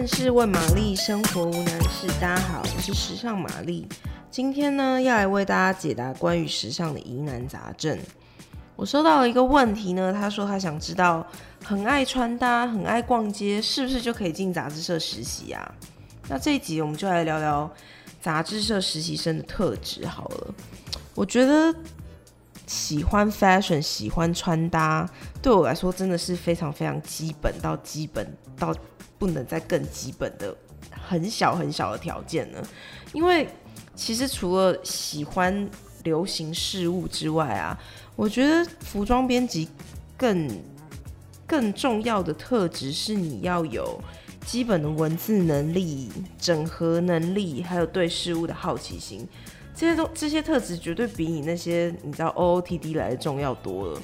但是问玛丽，生活无难事。大家好，我是时尚玛丽。今天呢，要来为大家解答关于时尚的疑难杂症。我收到了一个问题呢，他说他想知道，很爱穿搭、很爱逛街，是不是就可以进杂志社实习啊？那这一集我们就来聊聊杂志社实习生的特质好了。我觉得喜欢 fashion、喜欢穿搭，对我来说真的是非常非常基本到基本到。不能再更基本的很小很小的条件了，因为其实除了喜欢流行事物之外啊，我觉得服装编辑更更重要的特质是你要有基本的文字能力、整合能力，还有对事物的好奇心。这些都这些特质绝对比你那些你知道 OOTD 来的重要多了。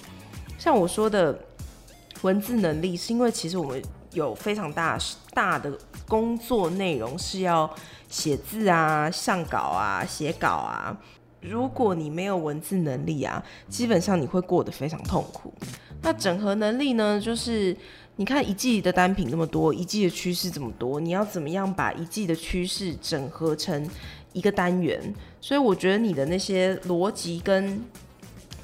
像我说的文字能力，是因为其实我们。有非常大大的工作内容是要写字啊、上稿啊、写稿啊。如果你没有文字能力啊，基本上你会过得非常痛苦。那整合能力呢？就是你看一季的单品那么多，一季的趋势这么多，你要怎么样把一季的趋势整合成一个单元？所以我觉得你的那些逻辑跟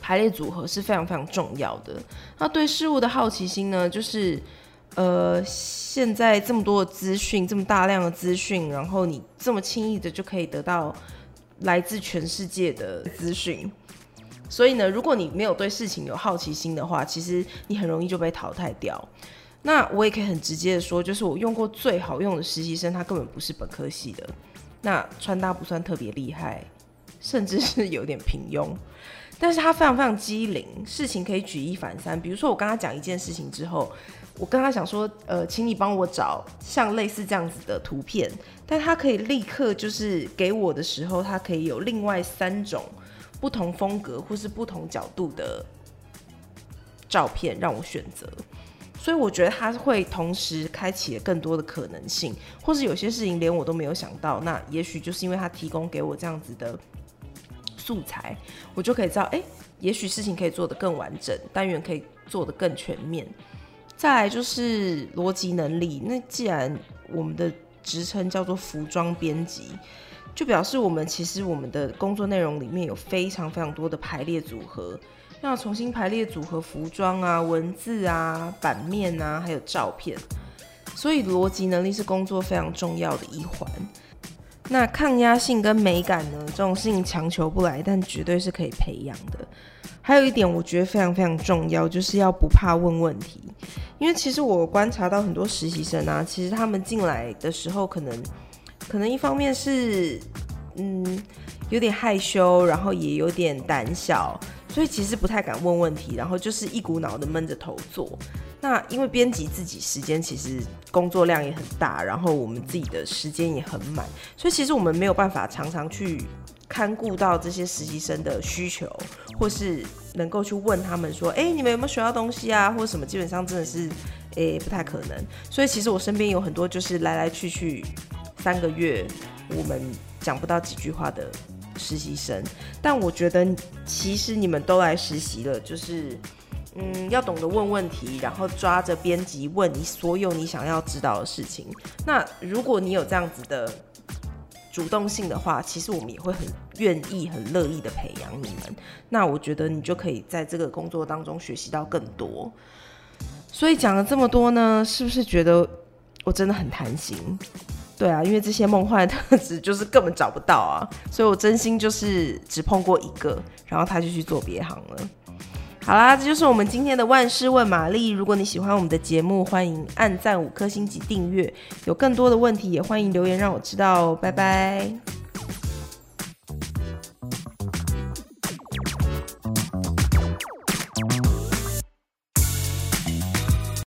排列组合是非常非常重要的。那对事物的好奇心呢？就是。呃，现在这么多的资讯，这么大量的资讯，然后你这么轻易的就可以得到来自全世界的资讯，所以呢，如果你没有对事情有好奇心的话，其实你很容易就被淘汰掉。那我也可以很直接的说，就是我用过最好用的实习生，他根本不是本科系的，那穿搭不算特别厉害，甚至是有点平庸。但是他非常非常机灵，事情可以举一反三。比如说，我跟他讲一件事情之后，我跟他讲说，呃，请你帮我找像类似这样子的图片，但他可以立刻就是给我的时候，他可以有另外三种不同风格或是不同角度的照片让我选择。所以我觉得他会同时开启了更多的可能性，或是有些事情连我都没有想到，那也许就是因为他提供给我这样子的。素材，我就可以知道，哎、也许事情可以做得更完整，单元可以做得更全面。再来就是逻辑能力，那既然我们的职称叫做服装编辑，就表示我们其实我们的工作内容里面有非常非常多的排列组合，要重新排列组合服装啊、文字啊、版面啊，还有照片，所以逻辑能力是工作非常重要的一环。那抗压性跟美感呢？这种事情强求不来，但绝对是可以培养的。还有一点，我觉得非常非常重要，就是要不怕问问题。因为其实我观察到很多实习生啊，其实他们进来的时候，可能可能一方面是嗯有点害羞，然后也有点胆小，所以其实不太敢问问题，然后就是一股脑的闷着头做。那因为编辑自己时间其实工作量也很大，然后我们自己的时间也很满，所以其实我们没有办法常常去看顾到这些实习生的需求，或是能够去问他们说，哎、你们有没有学到东西啊，或者什么？基本上真的是，哎、不太可能。所以其实我身边有很多就是来来去去三个月，我们讲不到几句话的实习生。但我觉得其实你们都来实习了，就是。嗯，要懂得问问题，然后抓着编辑问你所有你想要知道的事情。那如果你有这样子的主动性的话，其实我们也会很愿意、很乐意的培养你们。那我觉得你就可以在这个工作当中学习到更多。所以讲了这么多呢，是不是觉得我真的很贪心？对啊，因为这些梦幻的特质就是根本找不到啊，所以我真心就是只碰过一个，然后他就去做别行了。好啦，这就是我们今天的万事问玛丽。如果你喜欢我们的节目，欢迎按赞五颗星及订阅。有更多的问题，也欢迎留言让我知道哦。拜拜。